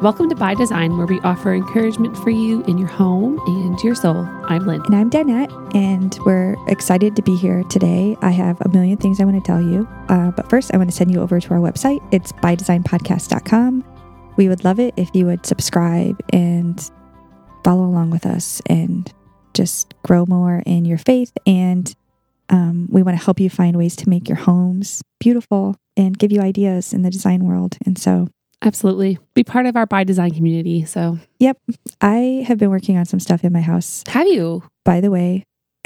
Welcome to By Design, where we offer encouragement for you in your home and your soul. I'm Lynn. And I'm Danette, and we're excited to be here today. I have a million things I want to tell you. Uh, but first, I want to send you over to our website. It's bydesignpodcast.com. We would love it if you would subscribe and follow along with us and just grow more in your faith. And um, we want to help you find ways to make your homes beautiful and give you ideas in the design world. And so Absolutely. Be part of our By Design community. So, yep. I have been working on some stuff in my house have you? by the way.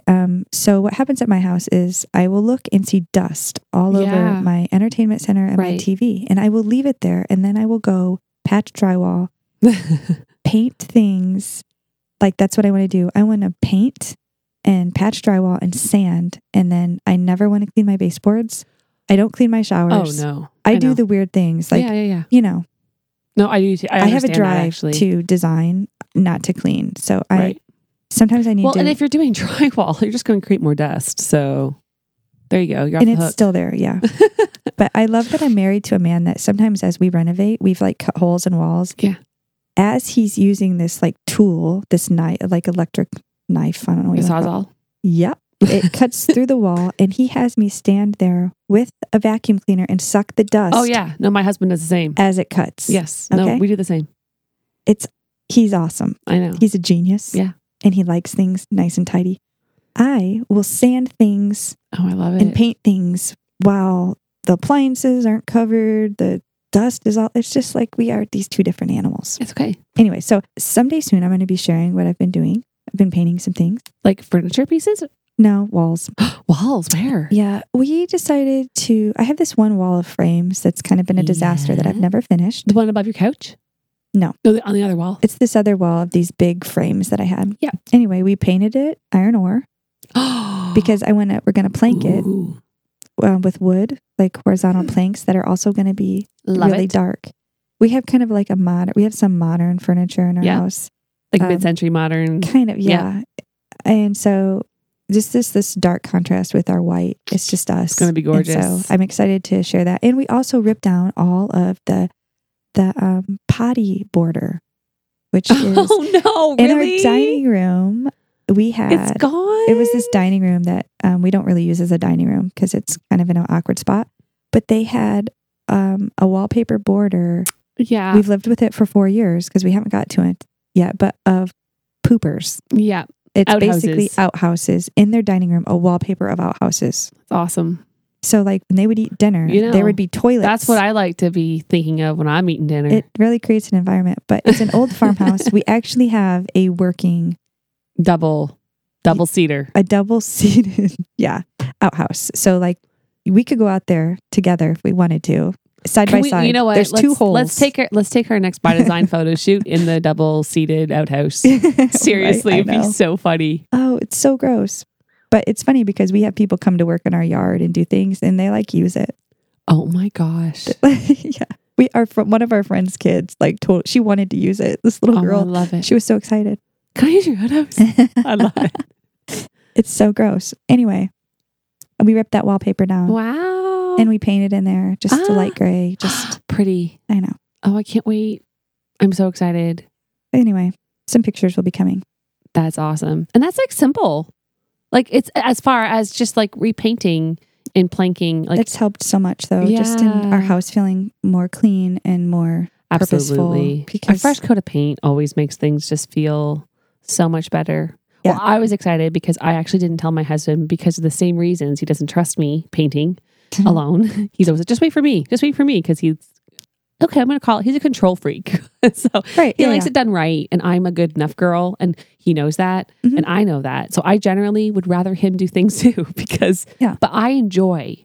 Um, so what happens at my house is I will look and see dust all Yeah. over my entertainment center and Right. my TV, and I will leave it there, and then I will go patch drywall, paint things. Like that's what I want to do. I want to paint and patch drywall and sand, and then I never want to clean my baseboards. I don't clean my showers. oh, no. I, do the weird things, like yeah, yeah, yeah. you know. No, I do too. I, I, have a that, drive actually. to design, not to clean. So I Right. sometimes I need Well, to. and if you're doing drywall, you're just going to create more dust. So, there you go. You're and it's hook. still there yeah but i love that i'm married to a man that sometimes as we renovate we've like cut holes in walls Yeah. as he's using this like tool this knife like electric knife i don't know what the you wanna call it. sawzall. yep it cuts through the wall and he has me stand there with a vacuum cleaner and suck the dust Oh, yeah. No, my husband does the same. as it cuts Yes. No, Okay. we do the same. It's he's awesome I know. he's a genius Yeah. and he likes things nice and tidy i will sand things Oh, I love it. and paint things while the appliances aren't covered, the dust is all it's just like we are these two different animals. it's okay. Anyway, so someday soon I'm going to be sharing what I've been doing. I've been painting some things. Like furniture pieces? No, walls. Walls, where? Yeah, we decided to I have this one wall of frames that's kind of been a disaster that I've never finished. The one above your couch? No. No, the, on the other wall. It's this other wall of these big frames that I had. Yeah. Anyway, we painted it iron ore Oh because I want to we're going to plank it Ooh, uh, with wood, like horizontal planks that are also going to be love really it. dark. We have kind of like a modern, we have some modern furniture in our Yeah. house. Like um, mid-century modern. Kind of, Yeah. yeah. And so just this this dark contrast with our white. It's just us. It's gonna be And gorgeous. so I'm excited to share that. And we also ripped down all of the the um, potty border, which is Oh no! in our dining room. We had It's gone. it was this dining room that um, we don't really use as a dining room because it's kind of in an awkward spot. But they had um, a wallpaper border. Yeah. We've lived with it for four years because we haven't got to it yet, but of poopers. yeah. It's basically Outhouses. outhouses in their dining room, a wallpaper of outhouses. It's awesome. So, like when they would eat dinner, You know, there would be toilets. That's what I like to be thinking of when I'm eating dinner. It really creates an environment, but it's an old farmhouse. We actually have a working, double, double seater. a double seated, yeah, outhouse. So, like, we could go out there together if we wanted to, side Can by we- side. You know what? There's let's, two holes. Let's take our let's take our next by design photo shoot in the double seated outhouse. Seriously, Right, it'd be so funny. Oh, it's so gross. But it's funny because we have people come to work in our yard and do things and they like use it. Oh my gosh. yeah. We are from one of our friends' kids, like told she wanted to use it. This little Oh, I girl, love it. she was so excited. Can I use your outhouse? I love it. it's so gross. Anyway, we ripped that wallpaper down Wow. And we painted in there just a Ah. light gray. Just pretty. I know. Oh, I can't wait. I'm so excited. Anyway, some pictures will be coming. That's awesome. And that's like simple. Like it's as far as just like repainting and planking. Like it's helped so much though, just in our house feeling more clean and more absolutely. purposeful. A fresh coat of paint always makes things just feel so much better. Yeah. Well, I was excited because I actually didn't tell my husband because of the same reasons. He doesn't trust me painting alone. He's always like, just wait for me. Just wait for me because he's okay. I'm going to call it. He's a control freak. so right. he yeah, likes yeah. it done right. And I'm a good enough girl. And he knows that. Mhm. And I know that. So I generally would rather him do things too because, Yeah. but I enjoy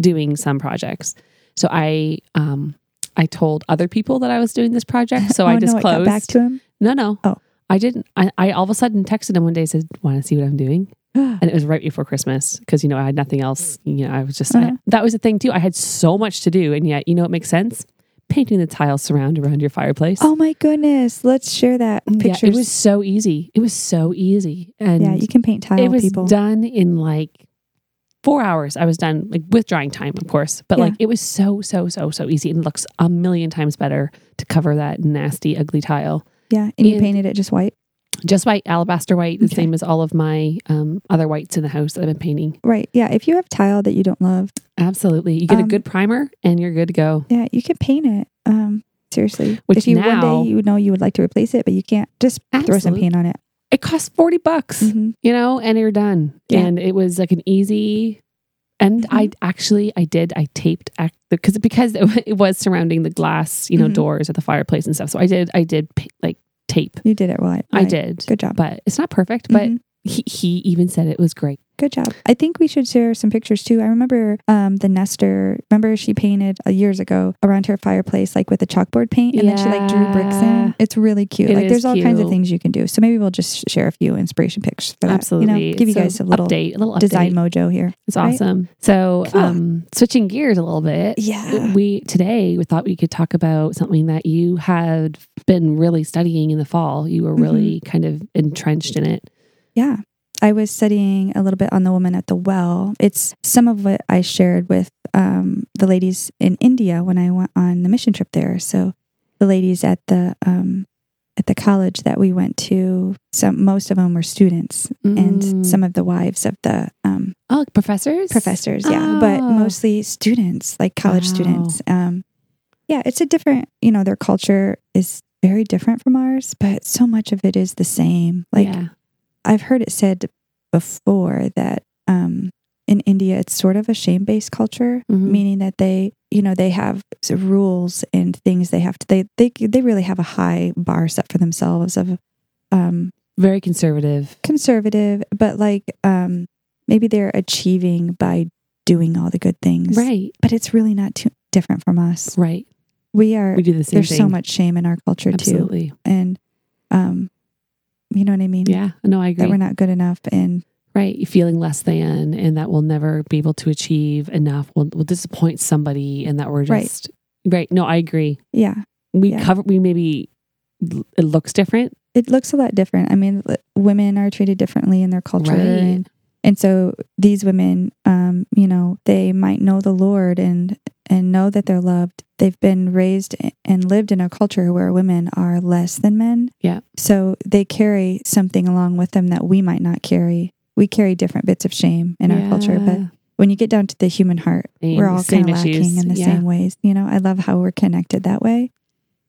doing some projects. So I, um, I told other people that I was doing this project. So oh, I no, disclosed. got back to him. no, no. Oh. I didn't. I, I all of a sudden texted him one day and said, Want to see what I'm doing? And it was right before Christmas because, you know, I had nothing else. You know, I was just, Uh-huh. that was the thing too. I had so much to do. And yet, you know, it makes sense. Painting the tile surround around your fireplace. Oh my goodness. Let's share that Yeah, it was so easy. It was so easy. And yeah, you can paint tile it was people. done in like four hours. I was done, like with drying time, of course. But Yeah. like it was so, so, so, so easy. And looks a million times better to cover that nasty, ugly tile. Yeah. And you painted it just white? Just white, alabaster white, the Okay. same as all of my um, other whites in the house that I've been painting. Right. Yeah. If you have tile that you don't love, Absolutely. You get a Um, good primer and you're good to go. yeah, you can paint it. Um, seriously. Which if you now- one day you know you would like to replace it, but you can't, just throw some paint on it. It costs 40 bucks, Mhm. you know, and you're done. Yeah. And it was like an easy, and I actually, I did, I taped, because because it was surrounding the glass, you know, Mhm. doors at the fireplace and stuff. So I did, I did like tape. You did it right. I right. did. Good job. But it's not perfect, but Mhm. he, he even said it was great. Good job. I think we should share some pictures too. I remember um, the Nester. Remember she painted uh, years ago around her fireplace, like with the chalkboard paint, and then she like drew bricks in. It's really cute. It like there's all kinds of things you can do. So maybe we'll just share a few inspiration pics for that. Absolutely. You know, give you So guys a little update, a little update. design mojo here. It's right? awesome. So, Cool. um, switching gears a little bit. Yeah. We today we thought we could talk about something that you had been really studying in the fall. You were really Mm-hmm. kind of entrenched in it. Yeah. I was studying a little bit on the woman at the well. It's some of what I shared with um, the ladies in India when I went on the mission trip there. So the ladies at the um, at the college that we went to, some most of them were students, Mm. and some of the wives of the um, oh, professors, professors. Yeah, but Oh. mostly students, like college Wow. students. Um, yeah, it's a different. You know, their culture is very different from ours, but so much of it is the same. Like yeah, I've heard it said before that um, in India it's sort of a shame based culture, Mhm. meaning that they, you know, they have rules and things they have to. They they they really have a high bar set for themselves of um, very conservative. conservative, but like um, maybe they're achieving by doing all the good things, Right, But it's really not too different from us. right. We are. We do the same There's thing. so much shame in our culture too, and um, you know what I mean. Yeah. No, I agree. That we're not good enough, and right. Feeling less than, and that we'll never be able to achieve enough. We'll, we'll disappoint somebody, and that we're just right. No, I agree. yeah, We Yeah. cover. We maybe it looks different. it looks a lot different. I mean, women are treated differently in their culture, Right. and, and so these women, um, you know, they might know the Lord and and know that they're loved. They've been raised and lived in a culture where women are less than men. Yeah. So they carry something along with them that we might not carry. We carry different bits of shame in our culture, but when you get down to the human heart, Same- we're all kind of lacking issues. in the Yeah. same ways. You know, I love how we're connected that way.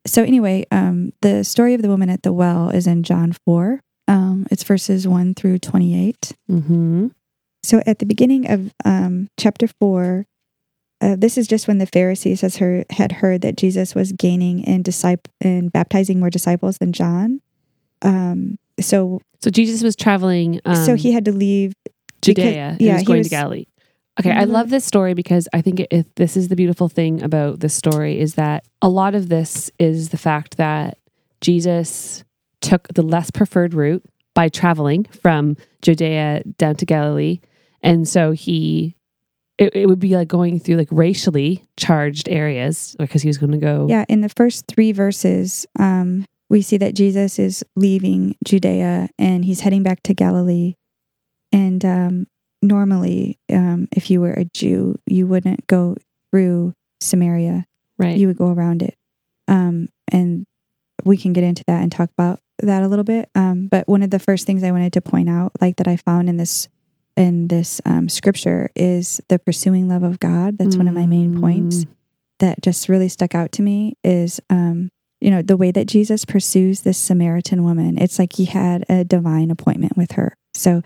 So anyway, um, the story of the woman at the well is in John four. Um, it's verses one through twenty eight. Mm-hmm. So at the beginning of um, chapter four, uh, this is just when the Pharisees has heard, had heard that Jesus was gaining and disciple and baptizing more disciples than John. Um, so So Jesus was traveling. Um, so he had to leave. Judea. yeah, yeah, he was he going was- to Galilee. Okay, I Mhm. love this story because I think if this is the beautiful thing about this story is that a lot of this is the fact that Jesus took the less preferred route by traveling from Judea down to Galilee, and so he. It, it would be like going through like racially charged areas because he was going to go. Yeah, in the first three verses, um, we see that Jesus is leaving Judea and he's heading back to Galilee. And um, normally, um, if you were a Jew, you wouldn't go through Samaria, right. you would go around it. Um, and we can get into that and talk about that a little bit. Um, but one of the first things I wanted to point out, like that I found in this in this um, scripture, is the pursuing love of God. That's one of my main points Mm, that just really stuck out to me is um you know the way that Jesus pursues this Samaritan woman it's like he had a divine appointment with her so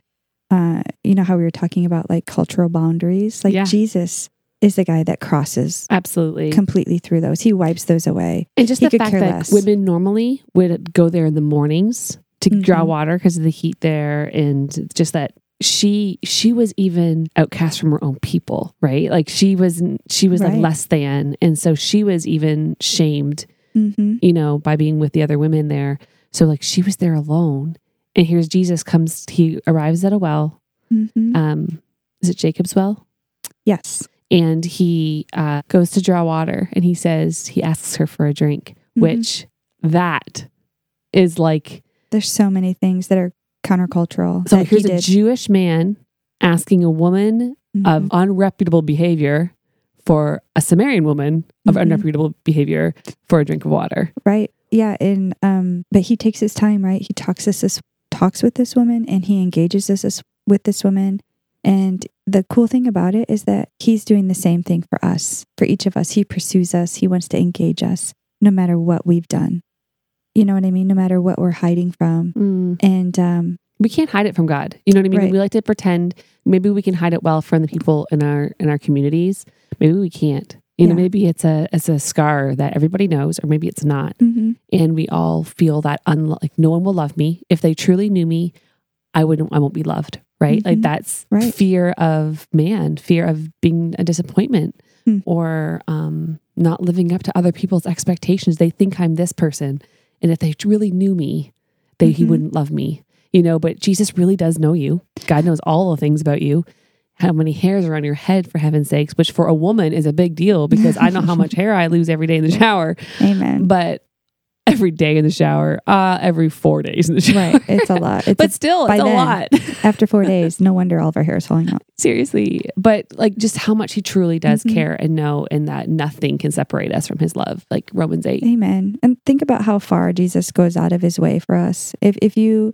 uh you know how we were talking about like cultural boundaries like Yeah. Jesus is the guy that crosses Absolutely. completely through those he wipes those away And just He the fact that less. women normally would go there in the mornings to draw Mhm. water because of the heat there, and just that she she was even outcast from her own people, right? Like she was she was like less than, and so she was even shamed, mm-hmm. you know, by being with the other women there. So like she was there alone, and here's Jesus comes. He arrives at a well. Mm-hmm. Um, is it Jacob's well? yes and he uh, goes to draw water and he says he asks her for a drink Mhm. which that is like there's so many things that are countercultural so here's he a jewish man asking a woman of Mhm. unreputable behavior for a Samaritan woman of Mhm. unreputable behavior for a drink of water. right. Yeah, and um, but he takes his time, right? He talks this, this talks with this woman, and he engages this, this with this woman. And the cool thing about it is that he's doing the same thing for us, for each of us. He pursues us. He wants to engage us, no matter what we've done. You know what I mean? No matter what we're hiding from. And um, We can't hide it from God. You know what I mean? Right. We like to pretend maybe we can hide it well from the people in our in our communities. Maybe we can't. You know, maybe it's a it's a scar that everybody knows, or maybe it's not. mhm, and we all feel that unlo- like no one will love me if they truly knew me i wouldn't i won't be loved right like Mhm. that's Right. fear of man fear of being a disappointment Hmm. or um not living up to other people's expectations they think i'm this person and if they really knew me they he Mhm. wouldn't love me you know but jesus really does know you god knows all the things about you how many hairs are on your head for heaven's sakes which for a woman is a big deal because i know how much hair i lose every day in the shower amen. but every day in the shower, uh, every four days in the shower. right. It's a lot. It's but a- still, it's a then- lot. after four days, no wonder all of our hair is falling out. Seriously. But like just how much he truly does Mhm. care and know, and that nothing can separate us from his love, like Romans 8. Amen. And think about how far Jesus goes out of his way for us. If if you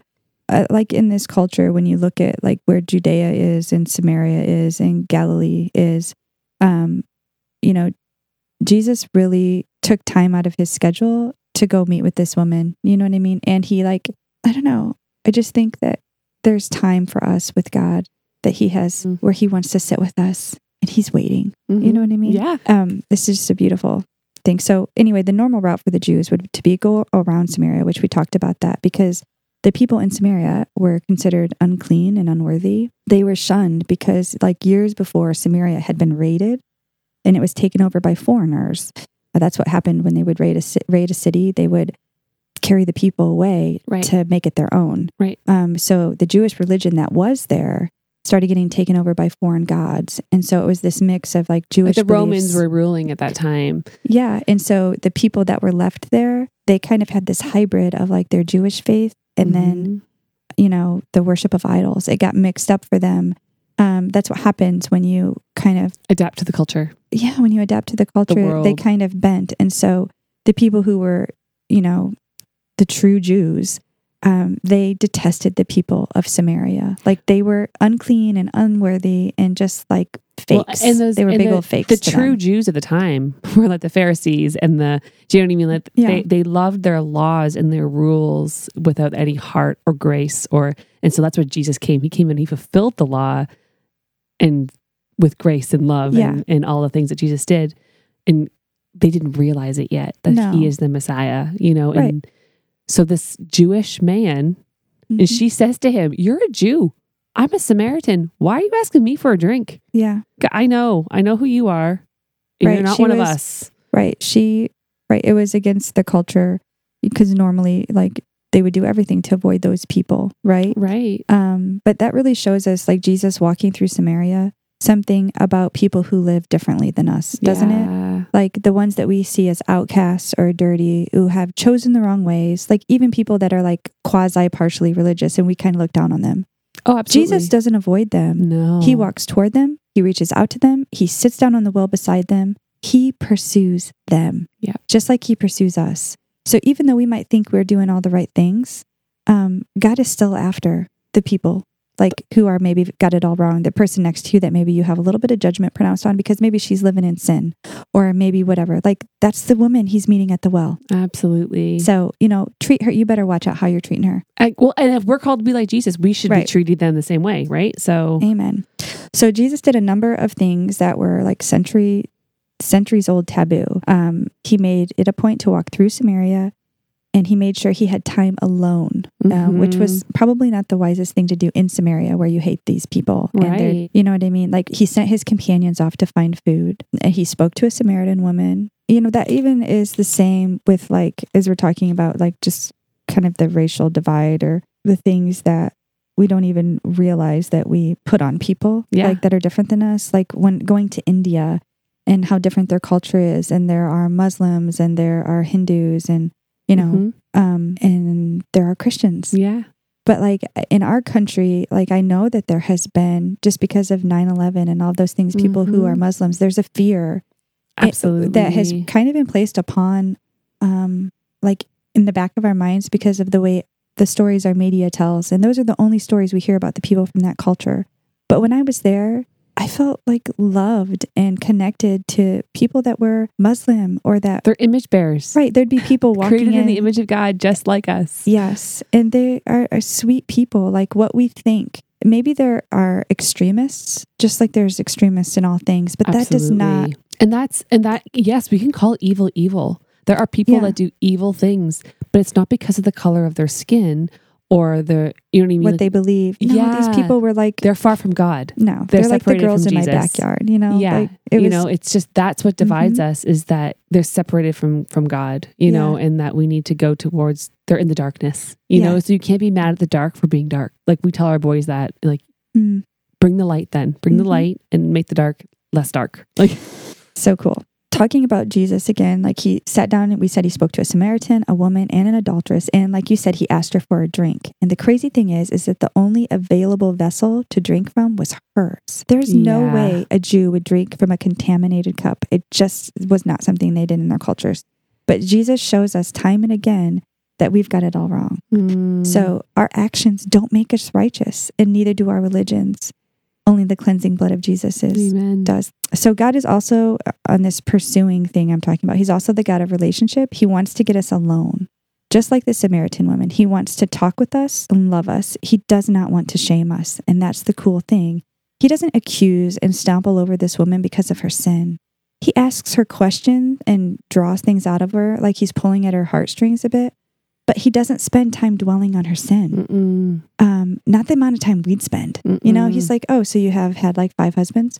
uh, like in this culture, when you look at like where Judea is and Samaria is and Galilee is, um, you know, Jesus really took time out of his schedule to go meet with this woman. You know what I mean? And he like, I don't know. I just think that there's time for us with God that he has Mm. where he wants to sit with us and he's waiting. Mhm. You know what I mean? Yeah. um, this is just a beautiful thing. So anyway, the normal route for the Jews would to be go around Samaria, which we talked about that because the people in Samaria were considered unclean and unworthy. They were shunned because like years before Samaria had been raided and it was taken over by foreigners. That's what happened when they would raid a raid a city. They would carry the people away Right. to make it their own. Right. Um, so the Jewish religion that was there started getting taken over by foreign gods, and so it was this mix of like Like Jewish. the Romans were ruling at that time. yeah. And so the people that were left there, they kind of had this hybrid of like their Jewish faith and then, Mhm. you know, the worship of idols. It got mixed up for them. Um, that's what happens when you kind of, adapt to the culture. yeah, when you adapt to the culture, they kind of bent. And so the people who were, you know, the true Jews, um, they detested the people of Samaria. Like they were unclean and unworthy and just like Well, fakes. and those- they were big the, old fakes. The true them. Jews of the time were like the Pharisees and the, do you know what I mean? Like Yeah. they, they loved their laws and their rules without any heart or grace or, and so that's where Jesus came. He came and he fulfilled the law and with grace and love Yeah. and, and all the things that Jesus did. And they didn't realize it yet that No. he is the Messiah, you know? Right. And so this Jewish man, Mhm. and she says to him, You're a Jew. I'm a Samaritan. Why are you asking me for a drink? yeah. I know. I know who you are. And Right, You're not she one of us. Right. She, right. It was against the culture because normally, like, they would do everything to avoid those people. Right. Right. Um, but that really shows us, like, Jesus walking through Samaria, something about people who live differently than us, doesn't it? Like the ones that we see as outcasts or dirty, who have chosen the wrong ways, like even people that are like quasi partially religious and we kind of look down on them. Oh, absolutely. Jesus doesn't avoid them. No. He walks toward them, he reaches out to them, he sits down on the well beside them, he pursues them. Yeah. Just like he pursues us. So even though we might think we're doing all the right things, um, God is still after the people like who are maybe got it all wrong. The person next to you that maybe you have a little bit of judgment pronounced on because maybe she's living in sin or maybe whatever. Like that's the woman he's meeting at the well. Absolutely. So, you know, treat her, you better watch out how you're treating her. I, well, and if we're called to be like Jesus, we should be Right. treated them the same way, right? So, Amen. So Jesus did a number of things that were like century centuries old taboo. Um, he made it a point to walk through Samaria and he made sure he had time alone, uh, which was probably not the wisest thing to do in Samaria where you hate these people. And Right. you know what I mean? Like he sent his companions off to find food and he spoke to a Samaritan woman. You know, that even is the same with like, as we're talking about, like just kind of the racial divide or the things that we don't even realize that we put on people Yeah. like that are different than us. Like when going to India and how different their culture is, and there are Muslims and there are Hindus and you know, Mhm. um, and there are Christians. yeah. But like in our country, like I know that there has been just because of 9/11 and all those things people who Mhm. are Muslims, there's a fear it- that has kind of been placed upon um like in the back of our minds because of the way the stories our media tells and those are the only stories we hear about the people from that culture but when i was there i felt like loved and connected to people that were muslim or that They're image bearers. right there'd be people walking Created in, in the image of God, just like us. yes and they are, are sweet people like what we think maybe there are extremists just like there's extremists in all things but that does not And that's and that yes, we can call evil evil. There are people Yeah. that do evil things, but it's not because of the color of their skin or the you know what I mean. what Like, they believe no Yeah. these people were like they're far from God. No, They're they're, like the girls in from my backyard. You know, yeah, like it you was, know, it's just that's what divides Mhm. us is that they're separated from from God. You know, and that we need to go towards. They're in the darkness. You Yeah. know, so you can't be mad at the dark for being dark. Like we tell our boys that, like, Mm, bring the light. Then bring the Mhm. light and make the dark less dark. Like so cool. Talking about Jesus again, like he sat down and we said he spoke to a Samaritan, a woman, and an adulteress, and like you said, he asked her for a drink. And the crazy thing is, is that the only available vessel to drink from was hers. There's no way a Jew would drink from a contaminated cup. It just was not something they did in their cultures. But Jesus shows us time and again that we've got it all wrong. mm, So our actions don't make us righteous, and neither do our religions. Only the cleansing blood of Jesus is amen. does. So God is also uh, on this pursuing thing I'm talking about. He's also the God of relationship. He wants to get us alone. Just like the Samaritan woman, he wants to talk with us and love us. He does not want to shame us. And that's the cool thing. He doesn't accuse and stomp all over this woman because of her sin. He asks her questions and draws things out of her like he's pulling at her heartstrings a bit, but he doesn't spend time dwelling on her sin. Um, not the amount of time we'd spend. You know, he's like, oh, so you have had like five husbands?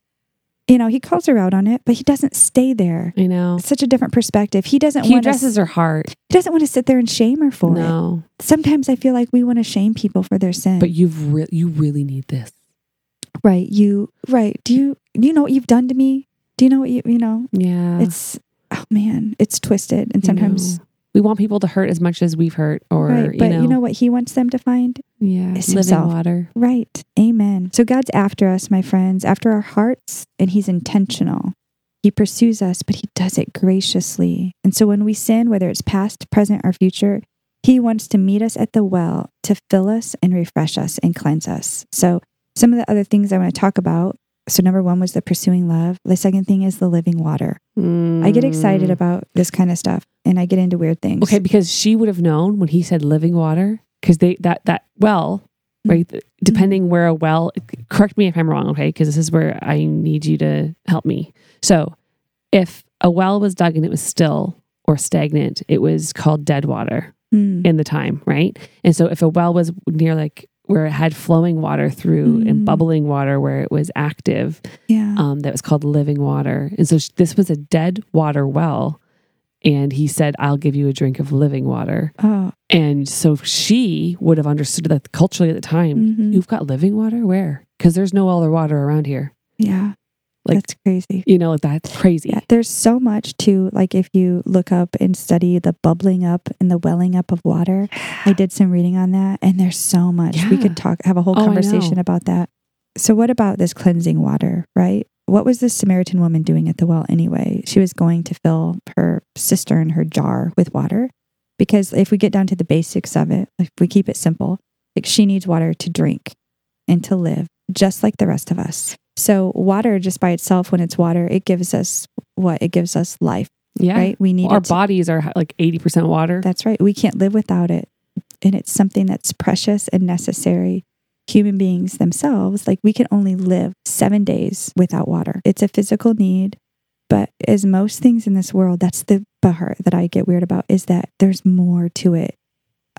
You know, he calls her out on it, but he doesn't stay there. I know. It's such a different perspective. He doesn't He want addresses to, her heart. he doesn't want to sit there and shame her for it. No, Sometimes I feel like we want to shame people for their sin. but you've re- you really need this. right, you right. Do you do you know what you've done to me? Do you know what you you know? Yeah, It's oh man, it's twisted and I sometimes know. We want people to hurt as much as we've hurt, or right. But you know, you know what he wants them to find? yeah, it's living himself. water. Right. Amen. So God's after us, my friends, after our hearts, and He's intentional. He pursues us, but He does it graciously. And so when we sin, whether it's past, present, or future, He wants to meet us at the well to fill us and refresh us and cleanse us. So some of the other things I want to talk about. So number one was the pursuing love. The second thing is the living water. I get excited Mm. about this kind of stuff and I get into weird things. Okay, because she would have known when he said living water, because they that that well, Mm. right? Depending where a well, correct me if I'm wrong, okay? Because this is where I need you to help me. So, if a well was dug and it was still or stagnant, it was called dead water Mm. in the time, right? And so, if a well was near like where it had flowing water through Mm. and bubbling water where it was active, Yeah. um, that was called living water. And so sh- this was a dead water well. And he said, I'll give you a drink of living water. oh. And so she would have understood that culturally at the time, Mhm. you've got living water? Where? Because there's no other water around here. Yeah. Like- That's crazy. You know, that's crazy. Yeah, there's so much to like if you look up and study the bubbling up and the welling up of water. I did some reading on that and there's so much. We could talk have a whole Oh, conversation about that. So what about this cleansing water, right? What was this Samaritan woman doing at the well anyway? She was going to fill her cistern, her jar with water. Because if we get down to the basics of it, if we keep it simple, like she needs water to drink and to live, just like the rest of us. So water just by itself, when it's water, it gives us what? It gives us life, Yeah. right? We need Our it to- bodies are like 80% water. that's right. We can't live without it. And it's something that's precious and necessary. Human beings themselves, like we can only live seven days without water. It's a physical need. But as most things in this world, that's the part that I get weird about is that there's more to it.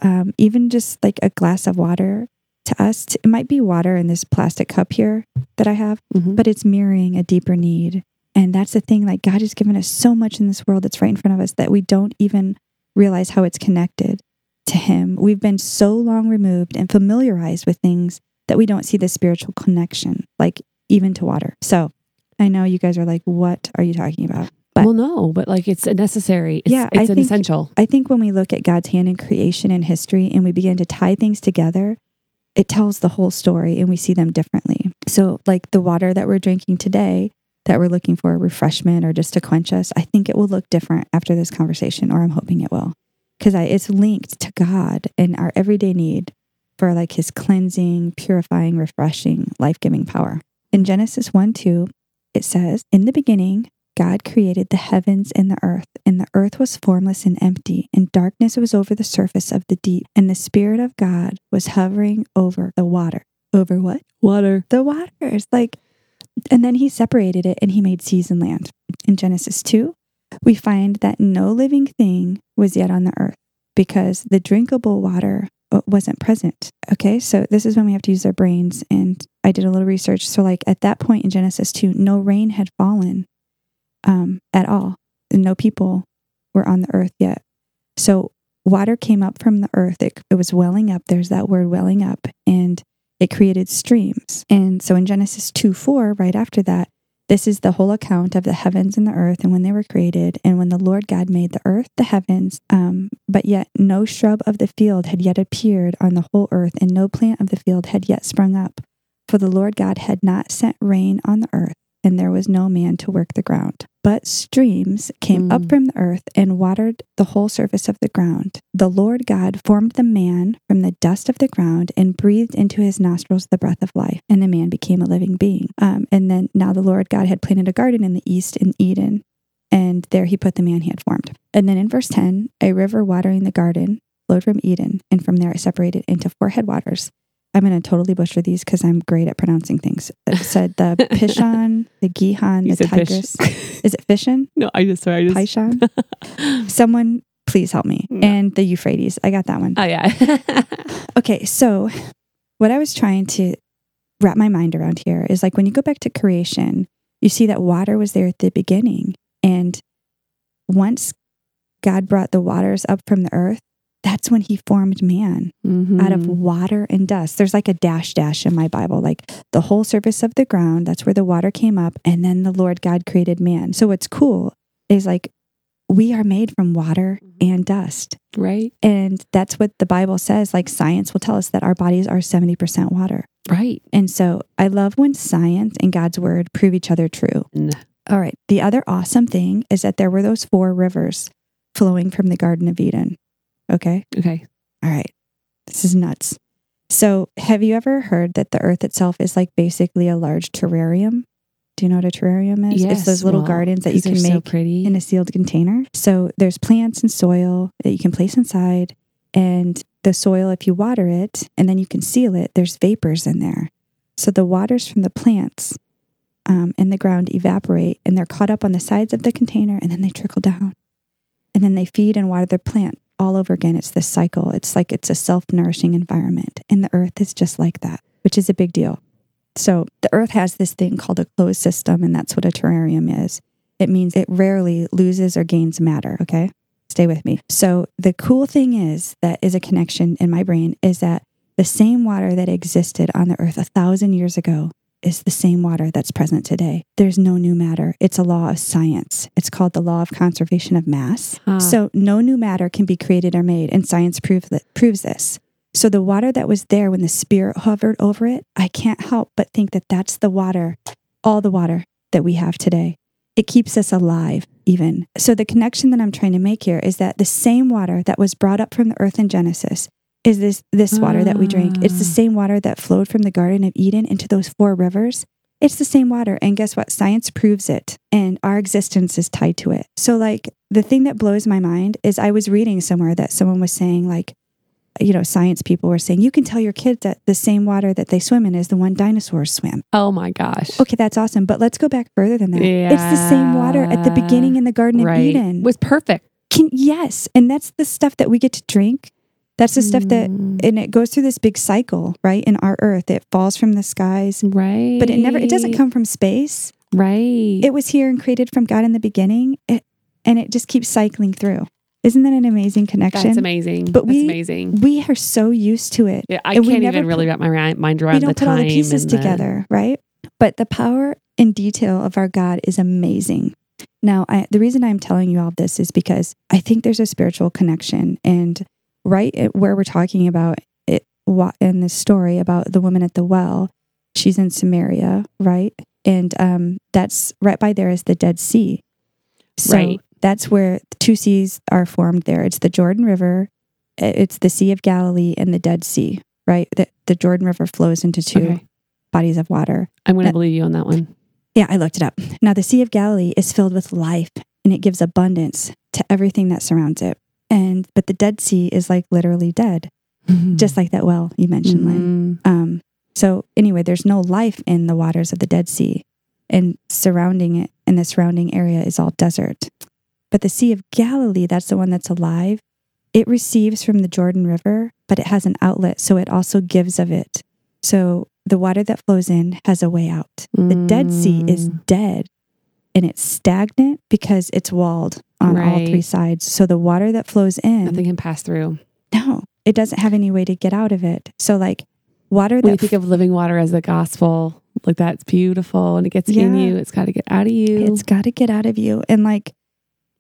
Um, even just like a glass of water to us, it might be water in this plastic cup here that I have Mhm. but it's mirroring a deeper need. And that's the thing, like God has given us so much in this world that's right in front of us that we don't even realize how it's connected to Him. We've been so long removed and familiarized with things that we don't see the spiritual connection, like even to water. So I know you guys are like, what are you talking about? but- well, no, but like it's a necessary. It's, Yeah, I it's an think- essential. I think when we look at God's hand in creation and history and we begin to tie things together, it tells the whole story and we see them differently. So, like the water that we're drinking today, that we're looking for a refreshment or just to quench us, I think it will look different after this conversation, or I'm hoping it will, because it's linked to God and our everyday need for like his cleansing, purifying, refreshing, life giving power. In Genesis 1 2, it says, In the beginning, God created the heavens and the earth, and the earth was formless and empty, and darkness was over the surface of the deep, and the Spirit of God was hovering over the water. Over what? Water. The waters. Like, and then he separated it and he made seas and land. In Genesis 2, we find that no living thing was yet on the earth because the drinkable water uh, wasn't present. Okay, so this is when we have to use our brains. And I did a little research. So, like at that point in Genesis 2, no rain had fallen um, at all. And no people were on the earth yet. So water came up from the earth. It, it was welling up. There's that word welling up. And it created streams. And so in Genesis 2 4, right after that, this is the whole account of the heavens and the earth and when they were created, and when the Lord God made the earth, the heavens, um, but yet no shrub of the field had yet appeared on the whole earth, and no plant of the field had yet sprung up. For the Lord God had not sent rain on the earth, and there was no man to work the ground. But streams came up Mm. from the earth and watered the whole surface of the ground. The Lord God formed the man from the dust of the ground and breathed into his nostrils the breath of life, and the man became a living being. Um, and then now the Lord God had planted a garden in the east in Eden, and there he put the man he had formed. And then in verse 10, a river watering the garden flowed from Eden, and from there it separated into four headwaters. I'm going to totally butcher these because I'm great at pronouncing things. It said the Pishon, the Gihon, You the. Tigris. Is it Fishon? no, I just sorry. I just. Pishon? Someone please help me. No. And the Euphrates. I got that one. oh yeah. Okay, so what I was trying to wrap my mind around here is like when you go back to creation, you see that water was there at the beginning. And once God brought the waters up from the earth, that's when he formed man out of Mhm. water and dust. There's like a dash dash in my Bible, like the whole surface of the ground. That's where the water came up. And then the Lord God created man. So what's cool is like we are made from water and dust. right. And that's what the Bible says. Like science will tell us that our bodies are 70% water. Right. And so I love when science and God's word prove each other true. N- All right. The other awesome thing is that there were those four rivers flowing from the Garden of Eden. Okay. Okay. All right. This is nuts. So, have you ever heard that the earth itself is like basically a large terrarium? Do you know what a terrarium is? Yes, it's those little well, gardens that you can so make pretty. in a sealed container. So there's plants and soil that you can place inside, and the soil, if you water it and then you can seal it, there's vapors in there. So the waters from the plants um, in the ground evaporate, and they're caught up on the sides of the container, and then they trickle down, and then they feed and water their plant all over again. It's this cycle. It's like it's a self nourishing environment, and the earth is just like that, which is a big deal. So the earth has this thing called a closed system, and that's what a terrarium is. It means it rarely loses or gains matter. Okay. Stay with me. So the cool thing is that is a connection in my brain is that the same water that existed on the earth a thousand years ago is the same water that's present today. There's no new matter. It's a law of science. It's called the law of conservation of mass. Huh. So no new matter can be created or made, and science proves that proves this. So the water that was there when the spirit hovered over it, I can't help but think that that's the water, all the water that we have today. It keeps us alive, even. So the connection that I'm trying to make here is that the same water that was brought up from the earth in Genesis is this this water that we drink. It's the Ah. same water that flowed from the Garden of Eden into those four rivers. It's the same water. And guess what? Science proves it. And our existence is tied to it. So, like, the thing that blows my mind is I was reading somewhere that someone was saying, like, you know, science people were saying, you can tell your kids that the same water that they swim in is the one dinosaurs swim. oh my gosh. Okay, that's awesome. But let's go back further than that. It's the same water at the beginning in the Garden of right. Eden. Was perfect. Can, yes. And that's the stuff that we get to drink. That's the stuff that, Mm, and it goes through this big cycle, right? In our earth, it falls from the skies, right. but it never, it doesn't come from space. right. It was here and created from God in the beginning, it, and it just keeps cycling through. Isn't that an amazing connection? That's amazing. But That's we- amazing. We are so used to it. Yeah, I can't even really wrap my mind around we don't put all the pieces and the- together, right? But the power and detail of our God is amazing. Now, I, the reason I'm telling you all this is because I think there's a spiritual connection, and right where we're talking about it, in this story about the woman at the well. She's in Samaria, right? And um, that's right by there is the Dead Sea. So Right. that's where the two seas are formed there. It's the Jordan River, it's the Sea of Galilee, and the Dead Sea, right? The, the Jordan River flows into two Okay. bodies of water. I'm going to believe you on that one. Yeah, I looked it up. Now, the Sea of Galilee is filled with life and it gives abundance to everything that surrounds it. And but the Dead Sea is like literally dead, just like that well you mentioned, Lynn. Mhm. Um, so anyway, there's no life in the waters of the Dead Sea, and surrounding it and the surrounding area is all desert. But the Sea of Galilee, that's the one that's alive. It receives from the Jordan River, but it has an outlet, so it also gives of it. So the water that flows in has a way out. The Dead Sea is Mm. dead and it's stagnant because it's walled on all three sides. So the water that flows in, Nothing can pass through. no, it doesn't have any way to get out of it. So like water that think of living water as the gospel, like that's beautiful. and it gets in you, it's got to get out of you. It's got to get out of you. And like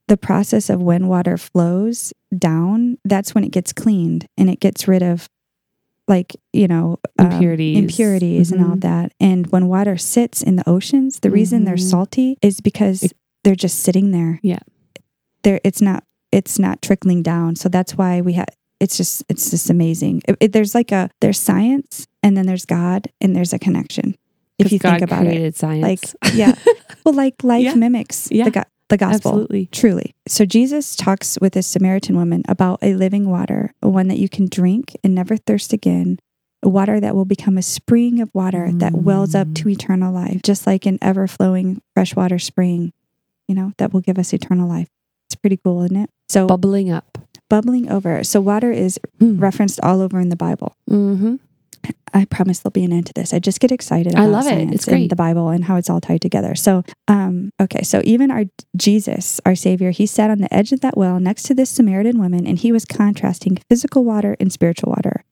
the process of when water flows down, that's when it gets cleaned and it gets rid of like, you know, um, Impurities. impurities and all Mhm. that. And when water sits in the oceans, the reason they're Mhm. salty is because It- they're just sitting there. Yeah. There it's not it's not trickling down. So that's why we have it's just it's just amazing. It- it- there's like a there's science and then there's God and there's a connection. If you God think about it. created science. Like yeah. Well, like life Yeah. mimics Yeah. the, go- the gospel. Absolutely. Truly. So Jesus talks with this Samaritan woman about a living water, one that you can drink and never thirst again, a water that will become a spring of water that wells up Mm. to eternal life, just like an ever flowing freshwater spring, you know, that will give us eternal life. Pretty cool, isn't it? So Bubbling up. bubbling over. So water is referenced all over in the Bible. Mm-hmm. I promise there'll be an end to this. I just get excited. I love it. It's and great. the Bible and how it's all tied together. So, um, okay, so even our Jesus, our Savior, he sat on the edge of that well next to this Samaritan woman, and he was contrasting physical water and spiritual water.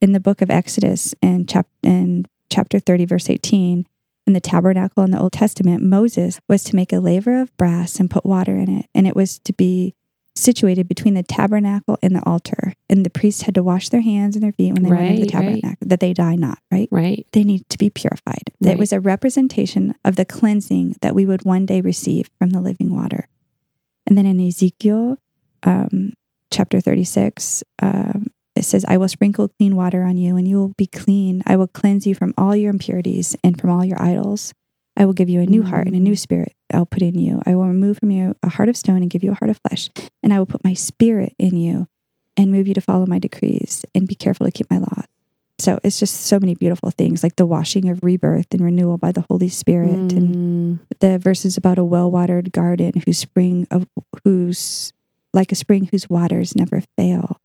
In the book of Exodus, in chap in chapter thirty, verse eighteen, in the tabernacle in the Old Testament, Moses was to make a laver of brass and put water in it, and it was to be situated between the tabernacle and the altar. And the priests had to wash their hands and their feet when they went into the Right, right. tabernacle, that they die not, right? Right. They need to be purified. It was a representation of the cleansing that we would one day receive from the living water. And then in Ezekiel um, chapter 36, um, it says, I will sprinkle clean water on you, and you will be clean. I will cleanse you from all your impurities and from all your idols. I will give you a new heart and a new spirit I'll put in you. I will remove from you a heart of stone and give you a heart of flesh. And I will put my spirit in you and move you to follow my decrees and be careful to keep my law. So it's just so many beautiful things like the washing of rebirth and renewal by the Holy Spirit and Mm. the verses about a well-watered garden whose spring of whose like a spring whose waters never fail.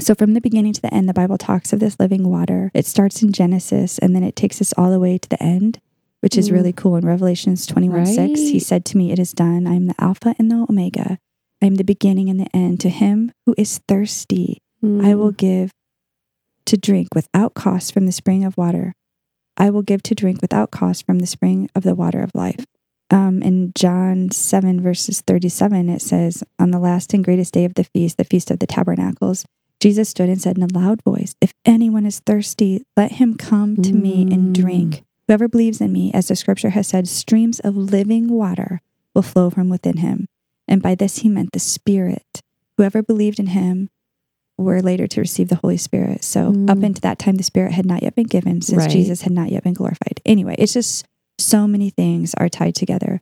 So from the beginning to the end the Bible talks of this living water. It starts in Genesis and then it takes us all the way to the end, which is Mm. really cool in Revelations 21 6. He said to me, It is done. I am the Alpha and the Omega. I am the beginning and the end. To him who is thirsty, I will Mm. give to drink without cost from the spring of water. I will give to drink without cost from the spring of the water of life. Um, in John 7, verses 37, it says, On the last and greatest day of the feast, the feast of the tabernacles, Jesus stood and said in a loud voice, If anyone is thirsty, let him come to me and Mm. drink. Whoever believes in me, as the scripture has said, streams of living water will flow from within him. And by this he meant the Spirit. Whoever believed in him were later to receive the Holy Spirit. So Mm. up into that time, the Spirit had not yet been given since Right. Jesus had not yet been glorified. Anyway, it's just so many things are tied together.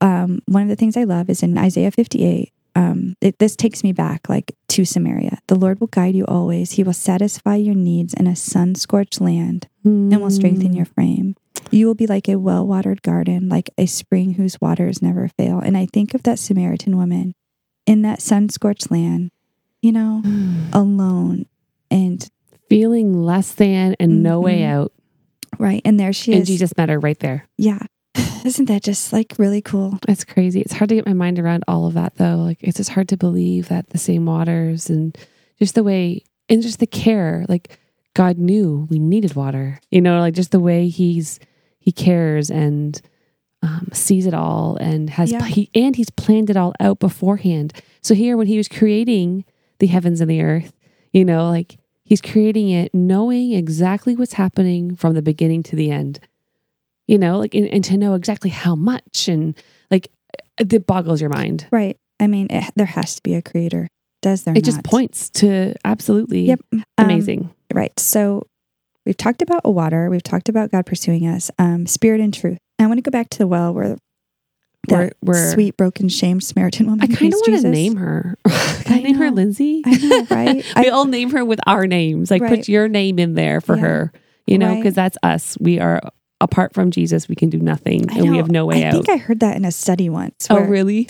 Um, one of the things I love is in Isaiah 58. Um, it, this takes me back like to Samaria. The Lord will guide you always. He will satisfy your needs in a sun scorched land and will strengthen Mm. your frame. You will be like a well watered garden, like a spring whose waters never fail. And I think of that Samaritan woman in that sun scorched land, you know, Mm. alone and feeling less than and no way Mhm. out. right. And there she And is. And Jesus met her right there. Yeah. Isn't that just like really cool? It's crazy. It's hard to get my mind around all of that though. Like it's just hard to believe that the same waters and just the way and just the care. Like God knew we needed water. You know, like just the way he's he cares and um, sees it all and has Yeah. he and he's planned it all out beforehand. So here when he was creating the heavens and the earth, you know, like He's creating it knowing exactly what's happening from the beginning to the end. You know, like, and, and to know exactly how much and like it boggles your mind. Right. I mean, it, there has to be a creator. Does there It just points to absolutely Yep. Um, amazing. right. So we've talked about a water. We've talked about God pursuing us, um, spirit and truth. I want to go back to the well where that where- sweet, broken, shamed Samaritan woman I kind of want to name her. Can I, I name her know. Lindsay? I know, right? we I- all name her with our names. Like Right. put your name in there for her, you know, Right. because that's us. We are apart from Jesus. We can do nothing I and we have no way I out. think I heard that in a study once. oh, really?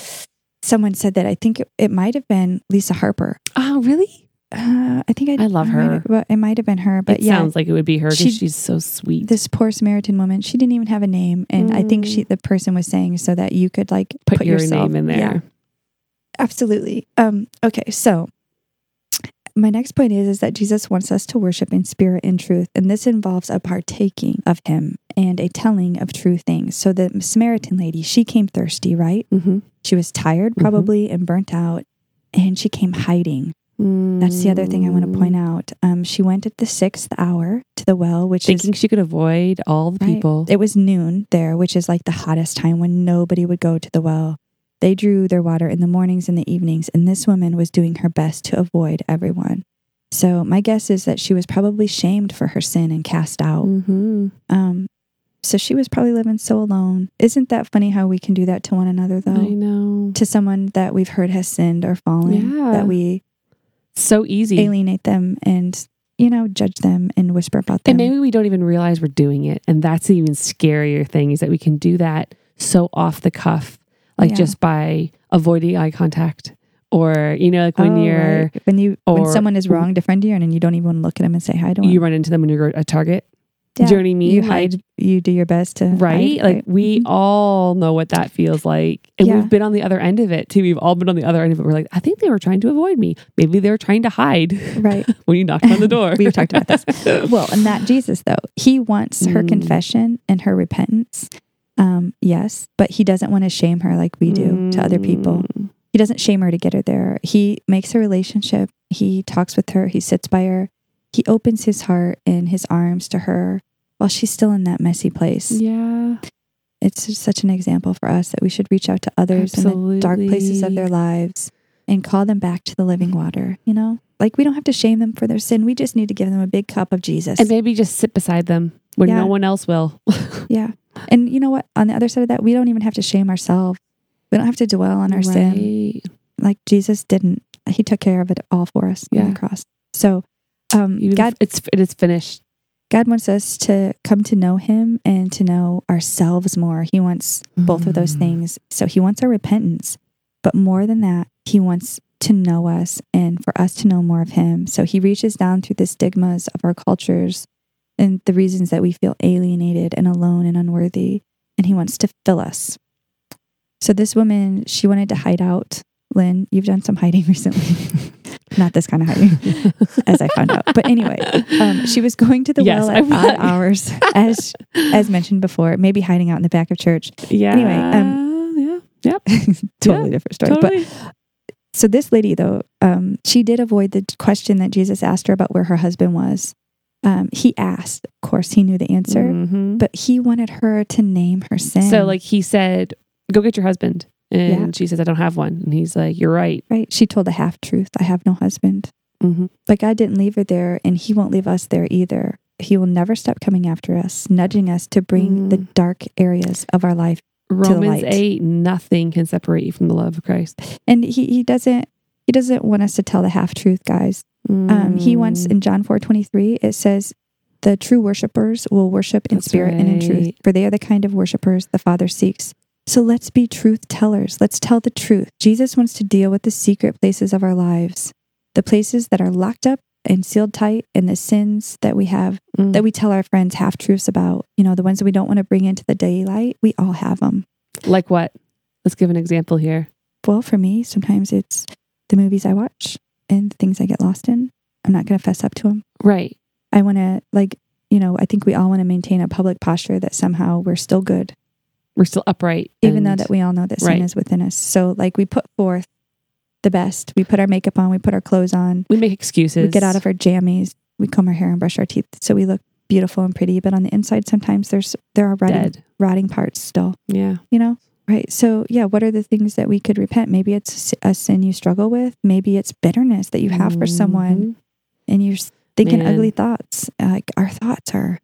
Someone said that. I think it, it might have been Lisa Harper. Oh, really? Uh, I think I, I love might her. have- it might have been her. But it yeah, sounds like it would be her because She- she's so sweet. this poor Samaritan woman, she didn't even have a name, and I think she, the person was saying so that you could like Mm. put, your yourself- name in there. Yeah, absolutely. Um, okay, so my next point is is that Jesus wants us to worship in spirit and truth, and this involves a partaking of Him and a telling of true things. So the Samaritan lady, she came thirsty, right? Mm-hmm. She was tired, Mhm. probably, and burnt out, and she came hiding. That's the other thing I want Mm. to point out. Um, she went at the sixth hour to the well, which Thinking is she could avoid all the Right. people. it was noon there, which is like the hottest time when nobody would go to the well. They drew their water in the mornings and the evenings, and this woman was doing her best to avoid everyone. So my guess is that she was probably shamed for her sin and cast out. mm-hmm. Um, so she was probably living so alone. Isn't that funny how we can do that to one another, though? I know. To someone that we've heard has sinned or fallen, Yeah. that we So easy. alienate them and you know judge them and whisper about them. And maybe we don't even realize we're doing it. And that's the even scarier thing is that we can do that so off the cuff, like Yeah. just by avoiding eye contact. Or, you know, like when Oh, you're right. when you when someone is wrong to friend you and you don't even want to look at them and say hi to them. you run into them when you're at Target. Yeah. Do you know what I mean? You Like, hide. You do your best to right? hide, Like we Mhm. all know what that feels like. And Yeah. we've been on the other end of it too. We've all been on the other end of it. We're like, I think they were trying to avoid me. Maybe they were trying to hide right. when you knocked on the door. We've talked about this. Well, and that Jesus though, he wants her Mm. confession and her repentance. Um, yes, but he doesn't want to shame her like we do to other people. Mm. He doesn't shame her to get her there. He makes a relationship. He talks with her. He sits by her. He opens his heart and his arms to her while she's still in that messy place. Yeah. It's just such an example for us that we should reach out to others in the dark places of their lives and call them back to the living water. You know, like we don't have to shame them for their sin. We just need to give them a big cup of Jesus. And maybe just sit beside them when Yeah. no one else will. yeah. And you know what? On the other side of that, we don't even have to shame ourselves. We don't have to dwell on our sin. Like Jesus didn't. He took care of it all for us on the cross. So, um, Even God, it's it is finished. God wants us to come to know Him and to know ourselves more. He wants both of those Mm. things. So He wants our repentance, but more than that, He wants to know us and for us to know more of Him. So He reaches down through the stigmas of our cultures and the reasons that we feel alienated and alone and unworthy, and He wants to fill us. So this woman, she wanted to hide out. Lynn, you've done some hiding recently. Not this kind of hiding, as I found out. But anyway, um, she was going to the Yes, well at odd hours, as as mentioned before, maybe hiding out in the back of church. Yeah. Anyway, um, yeah. Yep. totally Yeah, different story. Totally. But so this lady, though, um, she did avoid the question that Jesus asked her about where her husband was. Um, he asked, of course, he knew the answer, Mhm. but he wanted her to name her sin. So like he said, go get your husband. And Yeah. she says, I don't have one. And he's like, You're right. right? She told the half truth. I have no husband. Mm-hmm. But God didn't leave her there, and He won't leave us there either. He will never stop coming after us, nudging us to bring the Mm. dark areas of our life. Romans light. 8, nothing can separate you from the love of Christ. And He He doesn't He doesn't want us to tell the half truth, guys. Um, he wants Mm. in John four twenty three. It says, "The true worshipers will worship in That's spirit and in truth, for they are the kind of worshipers the Father seeks." So let's be truth tellers. Let's tell the truth. Jesus wants to deal with the secret places of our lives, the places that are locked up and sealed tight, and the sins that we have Mm. that we tell our friends half truths about. You know, the ones that we don't want to bring into the daylight. We all have them. like what? Let's give an example here. Well, for me, sometimes it's the movies I watch and things I get lost in. I'm not going to fess up to them. Right. I want to like, you know, I think we all want to maintain a public posture that somehow we're still good, We're still upright. even though that we all know that sin Right. is within us. So like we put forth the best. We put our makeup on, we put our clothes on, we make excuses. we get out of our jammies, we comb our hair and brush our teeth so we look beautiful and pretty, but on the inside sometimes there's there are rotting Dead. rotting parts still, Yeah. you know? Right. So, yeah, what are the things that we could repent? Maybe it's a sin you struggle with. Maybe it's bitterness that you have for someone Mhm. and you're thinking Man. ugly thoughts. Like our thoughts are,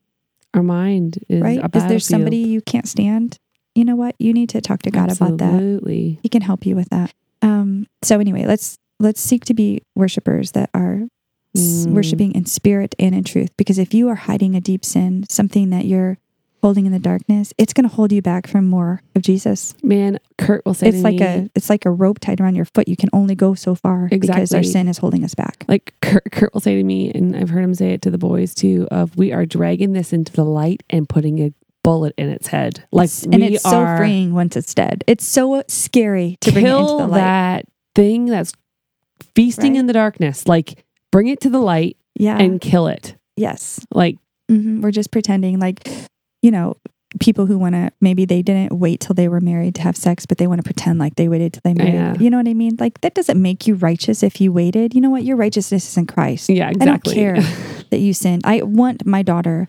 Our mind is right? Is there somebody you can't stand? You know what? You need to talk to God about that. Absolutely. He can help you with that. Um, so anyway, let's let's seek to be worshipers that are s- Mm. worshiping in spirit and in truth. Because if you are hiding a deep sin, something that you're holding in the darkness, it's going to hold you back from more of Jesus. Man, Kurt will say It's to like me, a it's like a rope tied around your foot. You can only go so far because our sin is holding us back. like Kurt, Kurt will say to me, and I've heard him say it to the boys too, of we are dragging this into the light and putting a bullet in its head. Like and it's so freeing once it's dead. It's so scary to bring it into kill the light. that thing that's feasting Right? in the darkness. Like bring it to the light Yeah. and kill it. yes. Like hmm We're just pretending like, you know, people who want to maybe they didn't wait till they were married to have sex, but they want to pretend like they waited till they married. Yeah. You know what I mean? Like that doesn't make you righteous if you waited. You know what? Your righteousness is in Christ. yeah, exactly. I don't care. That you sinned. I want my daughter's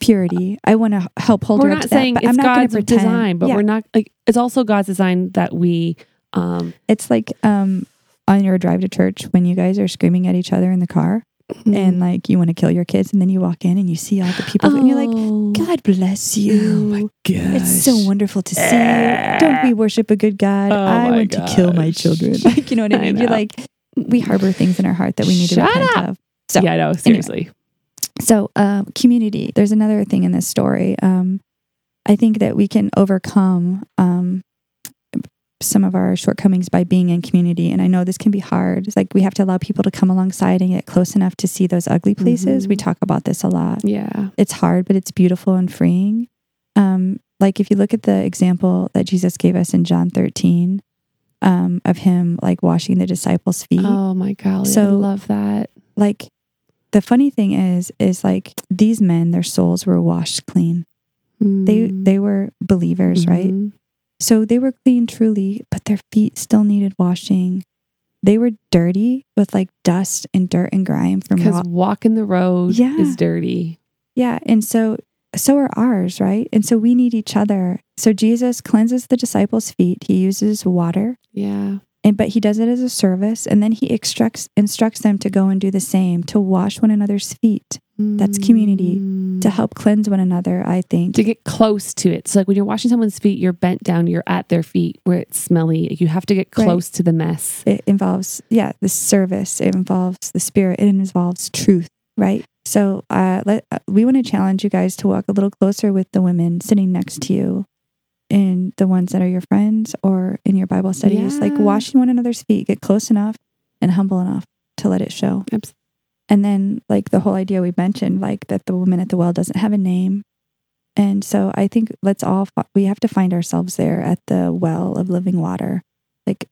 purity. I want to help hold we're her up not to that, saying but it's I'm not going God's pretend. design, but Yeah. we're not like it's also God's design that we um It's like um on your drive to church when you guys are screaming at each other in the car and like you want to kill your kids and then you walk in and you see all the people and you're like, Oh. God bless you. Oh my gosh. It's so wonderful to see you. Don't we worship a good God? Oh I want to kill my children. Like, you know what I I mean? You're like, we harbor things in our heart that we need to Shut repent up. of. So, yeah, no, seriously. so um, community. There's another thing in this story. Um, I think that we can overcome um, some of our shortcomings by being in community. And I know this can be hard. It's like we have to allow people to come alongside and get close enough to see those ugly places. Mhm. We talk about this a lot. Yeah. It's hard, but it's beautiful and freeing. Um, like if you look at the example that Jesus gave us in John 13 um, of him like washing the disciples' feet, Oh my. I So- love that. like the funny thing is, is like these men, their souls were washed clean. They Mm. they were believers, right? So they were clean truly, but their feet still needed washing. They were dirty with like dust and dirt and grime from Because walking the road Yeah. is dirty. Yeah, and so so are ours, right? And so we need each other. So Jesus cleanses the disciples' feet. He uses water, Yeah. And but he does it as a service, and then he instructs instructs them to go and do the same, to wash one another's feet, That's community. Mm. to help cleanse one another. I think. to get close to it. So like when you're washing someone's feet, you're bent down, you're at their feet where it's smelly. You have to get Right. close to the mess. it involves yeah the service it involves the spirit it involves truth right so uh, let, uh, we want to challenge you guys to walk a little closer with the women sitting next to you and the ones that are your friends or in your bible studies like washing one another's feet get close enough and humble enough to let it show. And then like the whole idea we mentioned like that the woman at the well doesn't have a name. And so i think let's all we have to find ourselves there at the well of living water like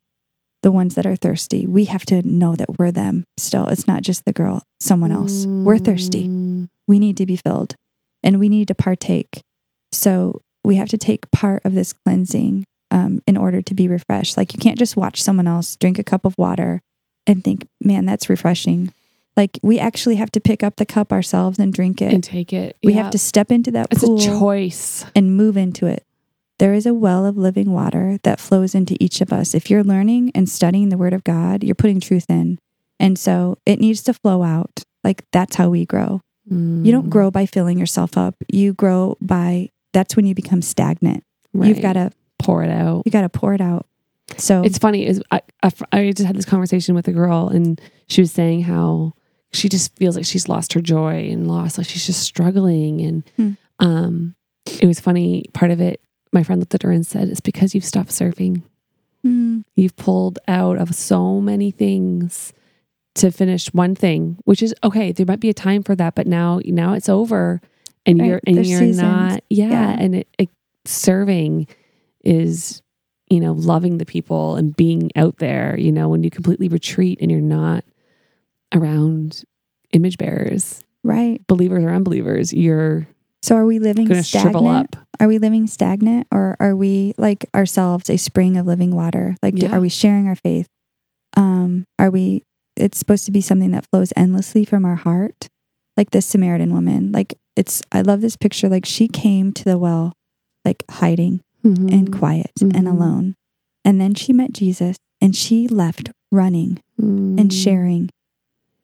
the ones that are thirsty. We have to know that we're them still. It's not just the girl someone else. We're thirsty. Mm. we need to be filled and we need to partake. So we have to take part of this cleansing um, in order to be refreshed like you can't just watch someone else drink a cup of water and think man that's refreshing like we actually have to pick up the cup ourselves and drink it And take it. we Yeah. have to step into that It's pool a choice. and move into it. There is a well of living water that flows into each of us. If you're learning and studying the word of God, you're putting truth in. And so it needs to flow out. Like that's how we grow. You don't Mm. grow by filling yourself up. You grow by that's when you become stagnant. You've got to pour it out. you got to pour it out. So It's funny is I, I I just had this conversation with a girl and she was saying how she just feels like she's lost her joy and lost like she's just struggling and Hmm. um it was funny part of it my friend looked at her and said it's because you've stopped serving mm, you've pulled out of so many things to finish one thing which is okay there might be a time for that but now now it's over and Right, you're and there's you're seasons. not yeah, Yeah. and it, it serving is you know loving the people and being out there you know when you completely retreat and you're not around image bearers right. believers or unbelievers you're So are we living going to shrivel stagnant? up Are we living stagnant or are we like ourselves a spring of living water? Like do- are we sharing our faith? Um are we it's supposed to be something that flows endlessly from our heart. Like this Samaritan woman. Like it's I love this picture. Like she came to the well like hiding Mhm. and quiet and Mhm. alone. And then she met Jesus and she left running and Mm. sharing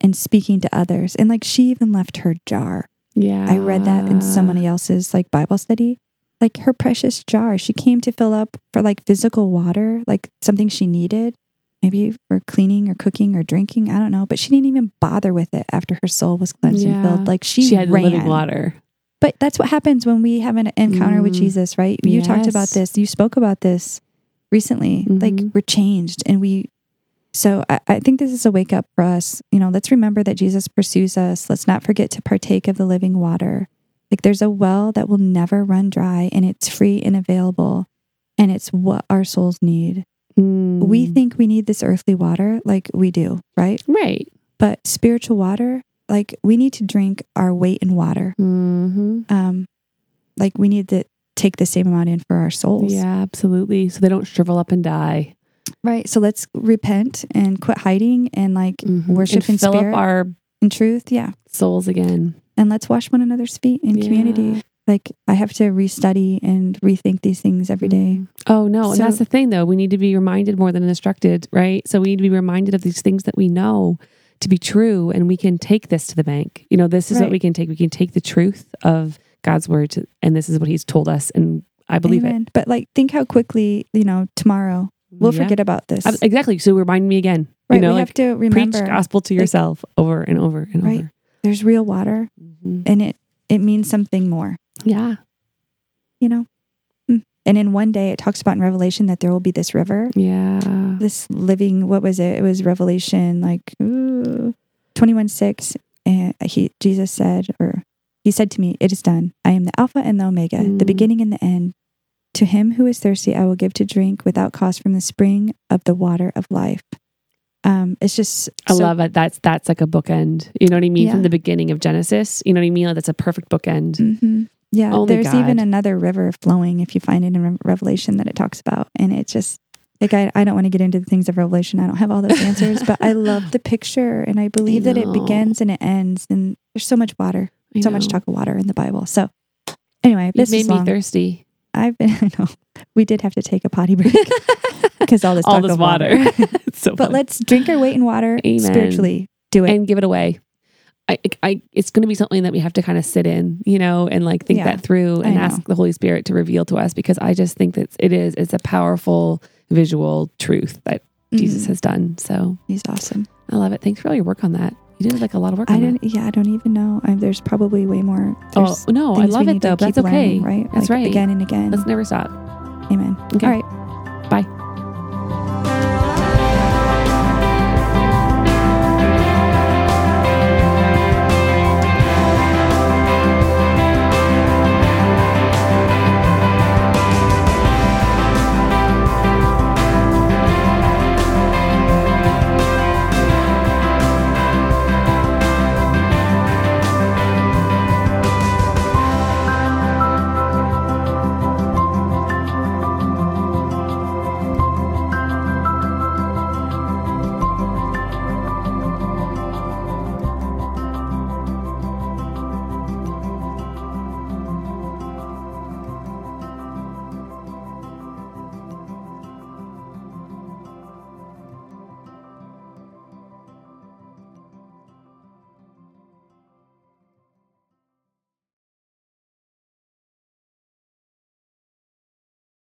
and speaking to others. And like she even left her jar. Yeah. I read that in somebody else's like Bible study. Like her precious jar. She came to fill up for like physical water, like something she needed, maybe for cleaning or cooking or drinking. I don't know. But she didn't even bother with it after her soul was cleansed and filled. Like she, She, had ran. living water. But that's what happens when we have an encounter with Mm. Jesus, right? You talked about this. You spoke about this recently. Like Mhm. we're changed and we so I, I think this is a wake up for us. You know, let's remember that Jesus pursues us. Let's not forget to partake of the living water. Like there's a well that will never run dry and it's free and available. And it's what our souls need. We Mm. think we need this earthly water, like we do, right? right. But spiritual water, like we need to drink our weight in water. hmm Um, like we need to take the same amount in for our souls. Yeah, absolutely. So they don't shrivel up and die. Right. So let's repent and quit hiding and like Mhm. worship and in fill spirit up our in truth. Yeah. souls again. And let's wash one another's feet in Yeah. community. Like I have to restudy and rethink these things every day. Mhm. Oh no, and that's the thing though. We need to be reminded more than instructed, right? So we need to be reminded of these things that we know to be true and we can take this to the bank. You know, this is what we can take. We can take the truth of God's word to, and this is what he's told us and I believe Amen. But like think how quickly, you know, tomorrow we'll Yeah. forget about this. Exactly. So remind me again. right. you know, we like have to remember preach gospel to like- yourself over and over and Right. over. there's real water Mhm. and it it means something more, Yeah. you know? Mm. And in one day it talks about in Revelation that there will be this river Yeah. this living what was it it was revelation like ooh, 21 6 and he jesus said or he said to me it is done i am the alpha and the omega the Mm. beginning and the end to him who is thirsty i will give to drink without cost from the spring of the water of life um it's just I so- love it. That's that's like a bookend. You know what I mean? Yeah. From the beginning of Genesis. You know what I mean? Like, that's a perfect bookend. Mhm. Yeah Only there's even another river flowing if you find it in revelation that it talks about and it just like I, I don't want to get into the things of revelation i don't have all those answers but i love the picture and i believe that it begins and it ends and there's so much water I so much talk of water in the bible so anyway this made is me thirsty. i've been i know we did have to take a potty break because all this All talk this of water. it's so but funny. let's drink our weight in water Amen. spiritually do it and give it away. I, I, it's going to be something that we have to kind of sit in, you know, and like think Yeah, that through and ask the Holy Spirit to reveal to us because I just think that it is, it's a powerful visual truth that Jesus Mhm. has done. So he's awesome I love it. Thanks for all your work on that. You did like a lot of work i on don't that. yeah i don't even know I, there's probably way more Oh, no, I love it though. but That's okay. learning, right That's Like, right. again and again Let's never stop. amen Okay. all right